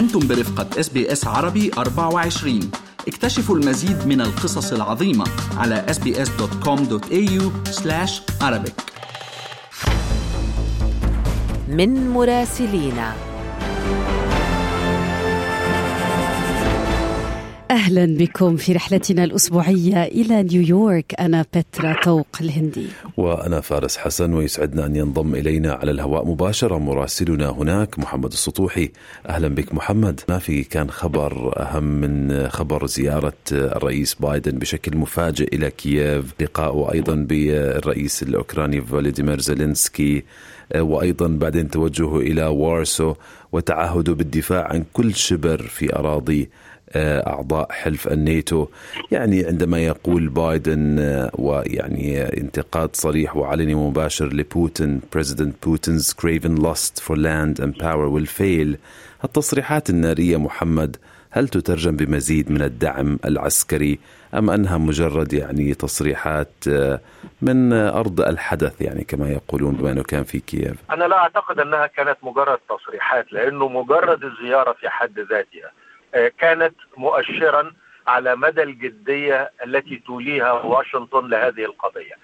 أنتم برفقة SBS عربي 24 اكتشفوا المزيد من القصص العظيمة على sbs.com.au Arabic. من مراسلينا. أهلا بكم في رحلتنا الأسبوعية إلى نيويورك. أنا بترا طوق الهندي. وأنا فارس حسن ويسعدنا أن ينضم إلينا على الهواء مباشرة مراسلنا هناك محمد السطوحي. أهلا بك محمد. ما في كان خبر أهم من خبر زيارة الرئيس بايدن بشكل مفاجئ إلى كييف لقائه أيضا بالرئيس الأوكراني فولوديمير زيلينسكي وأيضا بعدين توجهه إلى وارسو وتعهده بالدفاع عن كل شبر في أراضي أعضاء حلف الناتو. يعني عندما يقول بايدن آه، ويعني انتقاد صريح وعلني مباشر لبوتين President Putin's craven lust for land and power will fail. التصريحات النارية محمد هل تترجم بمزيد من الدعم العسكري أم أنها مجرد يعني تصريحات آه، من أرض الحدث؟ يعني كما يقولون بما إنه كان في كييف؟ أنا لا أعتقد أنها كانت مجرد تصريحات لأنه مجرد الزيارة في حد ذاتها. آه، كانت مؤشرا على مدى الجدية التي توليها واشنطن لهذه القضية.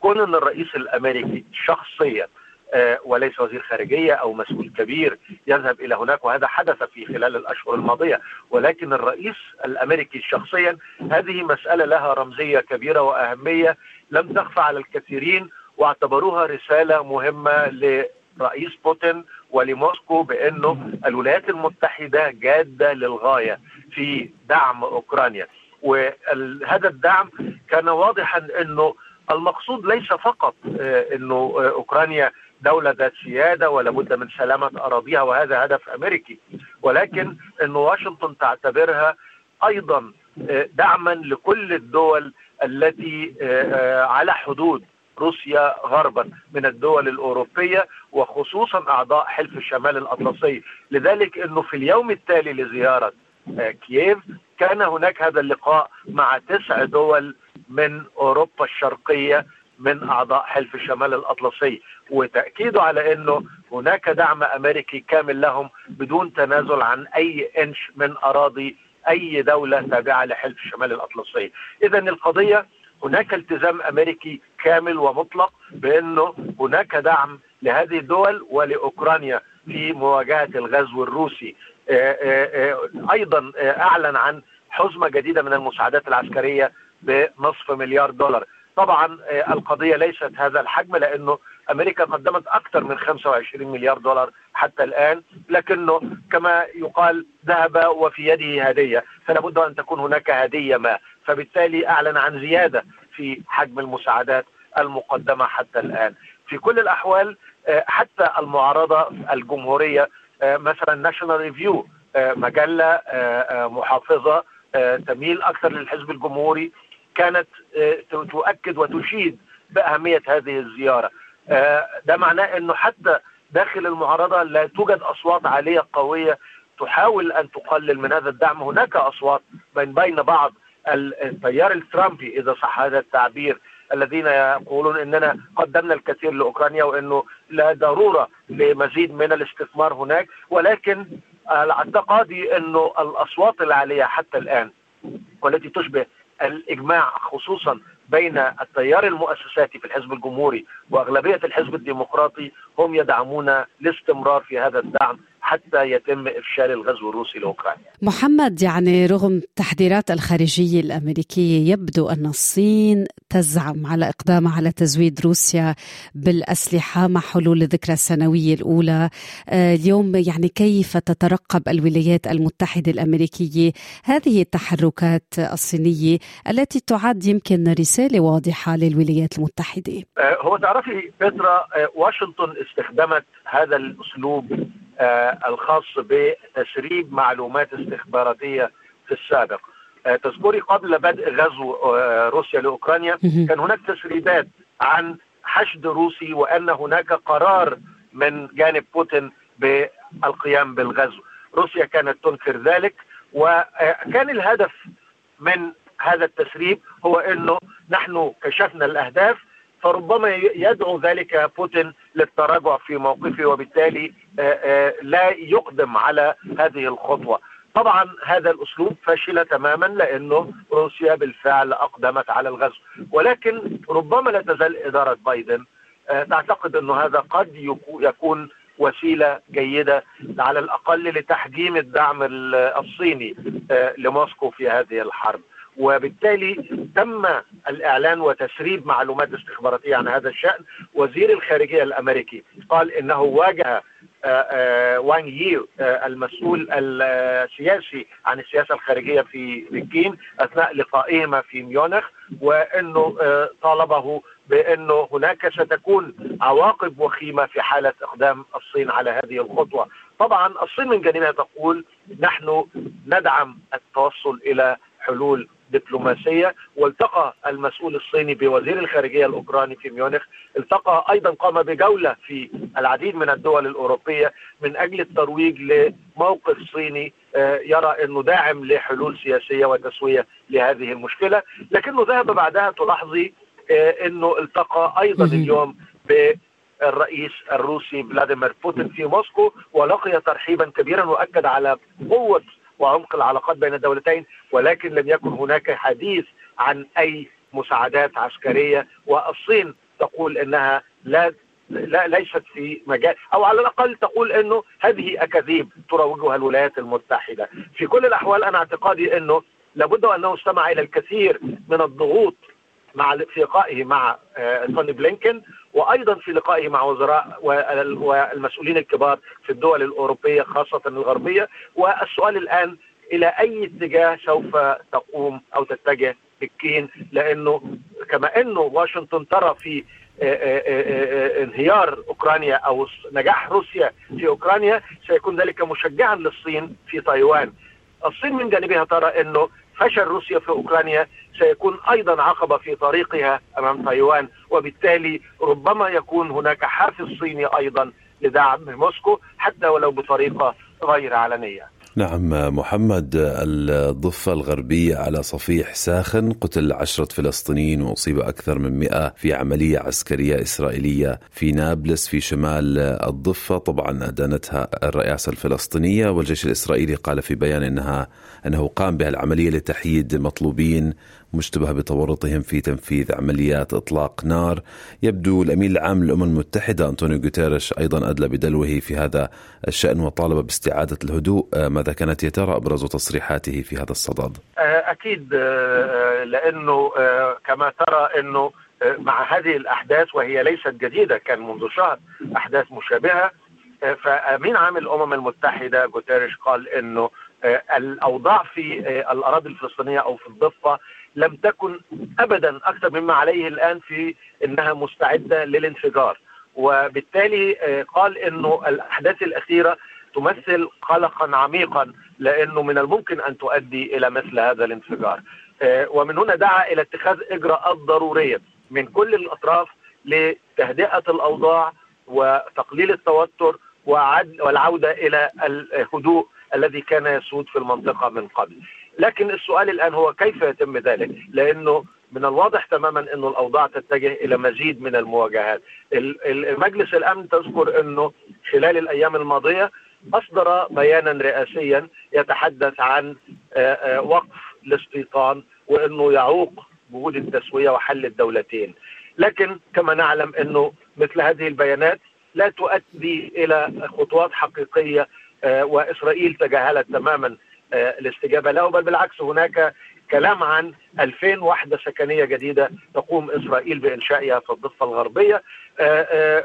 كون أن الرئيس الأمريكي شخصيا آه، وليس وزير خارجية أو مسؤول كبير يذهب إلى هناك وهذا حدث في خلال الأشهر الماضية ولكن الرئيس الأمريكي شخصيا هذه مسألة لها رمزية كبيرة وأهمية لم تخفى على الكثيرين واعتبروها رسالة مهمة لرئيس بوتين ولموسكو بأنه الولايات المتحدة جادة للغاية في دعم أوكرانيا. وهذا الدعم كان واضحا أنه المقصود ليس فقط آه، أنه آه، أوكرانيا دولة ذات سيادة ولا بد من سلامة أراضيها وهذا هدف أمريكي ولكن أن واشنطن تعتبرها أيضا آه، دعما لكل الدول التي على حدود روسيا غربا من الدول الأوروبية وخصوصا أعضاء حلف الشمال الأطلسي. لذلك أنه في اليوم التالي لزيارة كييف كان هناك هذا اللقاء مع تسع دول من أوروبا الشرقية من أعضاء حلف الشمال الأطلسي. وتأكيده على أنه هناك دعم أمريكي كامل لهم بدون تنازل عن أي إنش من أراضي أي دولة تابعة لحلف الشمال الأطلسي. إذا القضية هناك التزام أمريكي كامل ومطلق بأنه هناك دعم لهذه الدول ولأوكرانيا في مواجهة الغزو الروسي آه، آه، آه، أيضا أعلن عن حزمة جديدة من المساعدات العسكرية بنصف مليار دولار. طبعا القضية ليست هذا الحجم لأنه أمريكا قدمت أكثر من 25 مليار دولار حتى الآن لكنه كما يقال ذهب وفي يده هدية. فلا بد أن تكون هناك هدية ما. فبالتالي أعلن عن زيادة في حجم المساعدات المقدمة حتى الآن. في كل الأحوال آه، حتى المعارضة الجمهورية آه، مثلا National Review مجلة آه، محافظة تميل أكثر للحزب الجمهوري كانت تؤكد وتشيد بأهمية هذه الزيارة. ده معناه إنه حتى داخل المعارضة لا توجد أصوات عالية قوية تحاول أن تقلل من هذا الدعم. هناك أصوات بين بين بعض التيار الترامبي إذا صح هذا التعبير الذين يقولون إننا قدمنا الكثير لأوكرانيا وإنه لا ضرورة لمزيد من الاستثمار هناك ولكن اعتقادي إنه الأصوات العالية حتى الآن والتي تشبه الإجماع خصوصا بين التيار المؤسساتي في الحزب الجمهوري وأغلبية الحزب الديمقراطي هم يدعمون الاستمرار في هذا الدعم حتى يتم إفشال الغزو الروسي لأوكرانيا. محمد يعني رغم التحذيرات الخارجية الأمريكية يبدو أن الصين تزعم على إقدامها على تزويد روسيا بالأسلحة مع حلول الذكرى السنوية الأولى. آه، اليوم يعني كيف تترقب الولايات المتحدة الأمريكية هذه التحركات الصينية التي تعد يمكن رسالة واضحة للولايات المتحدة؟ آه، هو تعرفي بترا آه، واشنطن استخدمت هذا الأسلوب الخاص بتسريب معلومات استخباراتية في السابق. تذكري قبل بدء غزو روسيا لأوكرانيا كان هناك تسريبات عن حشد روسي وأن هناك قرار من جانب بوتين بالقيام بالغزو. روسيا كانت تنكر ذلك وكان الهدف من هذا التسريب هو إنه نحن كشفنا الأهداف فربما يدعو ذلك بوتين للتراجع في موقفه وبالتالي لا يقدم على هذه الخطوة. طبعا هذا الأسلوب فشل تماما لأنه روسيا بالفعل أقدمت على الغزو. ولكن ربما لا تزال إدارة بايدن تعتقد انه هذا قد يكون وسيلة جيدة على الأقل لتحجيم الدعم الصيني لموسكو في هذه الحرب. وبالتالي تم الإعلان وتسريب معلومات استخباراتية عن هذا الشأن وزير الخارجية الأمريكي قال إنه واجه وان يي المسؤول السياسي عن السياسة الخارجية في بكين أثناء لقائهما في ميونخ وإنه طالبه بإنه هناك ستكون عواقب وخيمة في حالة إقدام الصين على هذه الخطوة. طبعا الصين من جانبها تقول نحن ندعم التوصل إلى حلول دبلوماسيه والتقى المسؤول الصيني بوزير الخارجية الأوكراني في ميونخ. التقى أيضا قام بجولة في العديد من الدول الأوروبية من أجل الترويج لموقف صيني يرى إنه داعم لحلول سياسية وتسوية لهذه المشكلة. لكنه ذهب بعدها تلاحظي إنه التقى أيضا اليوم بالرئيس الروسي فلاديمير بوتين في موسكو ولقي ترحيبا كبيرا واكد على قوة وعمق العلاقات بين الدولتين ولكن لم يكن هناك حديث عن أي مساعدات عسكرية والصين تقول إنها لا لا ليست في مجال أو على الأقل تقول إنه هذه أكاذيب تروجها الولايات المتحدة. في كل الأحوال أنا اعتقادي إنه لابد انه استمع إلى الكثير من الضغوط مع في لقائه مع توني بلينكن وأيضا في لقائه مع وزراء والمسؤولين الكبار في الدول الأوروبية خاصة الغربية والسؤال الآن إلى أي اتجاه سوف تقوم أو تتجه بكين لأنه كما أنه واشنطن ترى في انهيار أوكرانيا أو نجاح روسيا في أوكرانيا سيكون ذلك مشجعا للصين في تايوان. الصين من جانبها ترى إنه فشل روسيا في أوكرانيا سيكون أيضا عقبة في طريقها أمام تايوان وبالتالي ربما يكون هناك حافز صيني أيضا لدعم موسكو حتى ولو بطريقة غير علنية. نعم محمد الضفة الغربية على صفيح ساخن قتل عشرة فلسطينيين وأصيب أكثر من مئة في عملية عسكرية إسرائيلية في نابلس في شمال الضفة. طبعا أدانتها الرئاسة الفلسطينية والجيش الإسرائيلي قال في بيان إنها أنه قام بهالعملية لتحييد مطلوبين مشتبه بتورطهم في تنفيذ عمليات إطلاق نار يبدو الأمين العام للأمم المتحدة أنطونيو غوتيريش أيضا أدلى بدلوه في هذا الشأن وطالب باستعادة الهدوء ماذا كانت يا ترى أبرز تصريحاته في هذا الصدد؟ أكيد لأنه كما ترى أنه مع هذه الأحداث وهي ليست جديدة كان منذ شهر أحداث مشابهة فامين عام الأمم المتحدة غوتيريش قال أنه الأوضاع في الأراضي الفلسطينية أو في الضفة لم تكن ابدا أكثر مما عليه الآن في إنها مستعدة للانفجار. وبالتالي قال إنه الأحداث الأخيرة تمثل قلقا عميقا لأنه من الممكن أن تؤدي إلى مثل هذا الانفجار. ومن هنا دعا إلى اتخاذ إجراءات ضرورية من كل الأطراف لتهدئة الأوضاع وتقليل التوتر والعودة إلى الهدوء الذي كان يسود في المنطقة من قبل. لكن السؤال الآن هو كيف يتم ذلك؟ لأنه من الواضح تماما أنه الأوضاع تتجه إلى مزيد من المواجهات. مجلس الأمن تذكر أنه خلال الأيام الماضية أصدر بيانا رئاسيا يتحدث عن وقف الاستيطان وأنه يعوق وجود التسوية وحل الدولتين. لكن كما نعلم أنه مثل هذه البيانات لا تؤدي إلى خطوات حقيقية وإسرائيل تجاهلت تماما الاستجابة. له بل بالعكس هناك كلام عن 2000 وحدة سكنية جديدة تقوم إسرائيل بإنشائها في الضفة الغربية.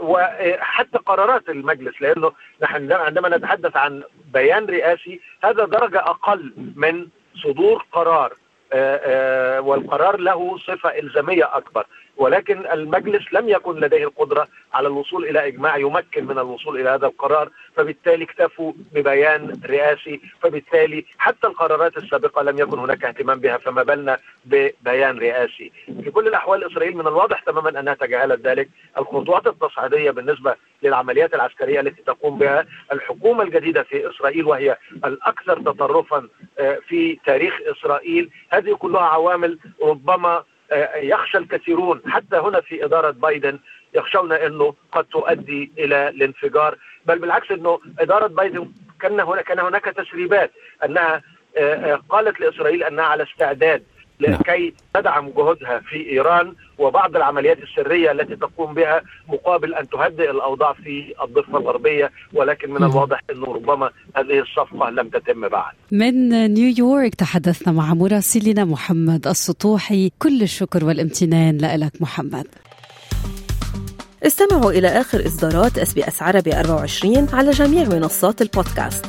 وحتى قرارات المجلس لأنه نحن عندما نتحدث عن بيان رئاسي هذا درجة أقل من صدور قرار. والقرار له صفة إلزامية أكبر. ولكن المجلس لم يكن لديه القدرة على الوصول إلى إجماع يمكن من الوصول إلى هذا القرار فبالتالي اكتفوا ببيان رئاسي فبالتالي حتى القرارات السابقة لم يكن هناك اهتمام بها فما بالنا ببيان رئاسي. في كل الأحوال إسرائيل من الواضح تماما أنها تجاهلت ذلك. الخطوات التصعيدية بالنسبة للعمليات العسكرية التي تقوم بها الحكومة الجديدة في إسرائيل وهي الأكثر تطرفا في تاريخ إسرائيل هذه كلها عوامل ربما يخشى الكثيرون حتى هنا في إدارة بايدن يخشون إنه قد تؤدي إلى الانفجار بل بالعكس إنه إدارة بايدن كان هناك كان هناك تسريبات أنها قالت لإسرائيل أنها على استعداد. لكي تدعم جهودها في إيران وبعض العمليات السرية التي تقوم بها مقابل أن تهدئ الأوضاع في الضفة الغربية ولكن من الواضح أنه ربما هذه الصفقة لم تتم بعد. من نيويورك تحدثنا مع مراسلنا محمد السطوحي، كل الشكر والامتنان لك محمد. استمعوا إلى آخر إصدارات SB S عربي 24 على جميع منصات البودكاست.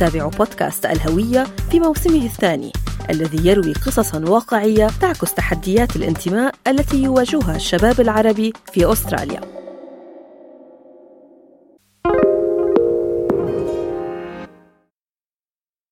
تابعوا بودكاست الهوية في موسمه الثاني الذي يروي قصصا واقعية تعكس تحديات الانتماء التي يواجهها الشباب العربي في أستراليا.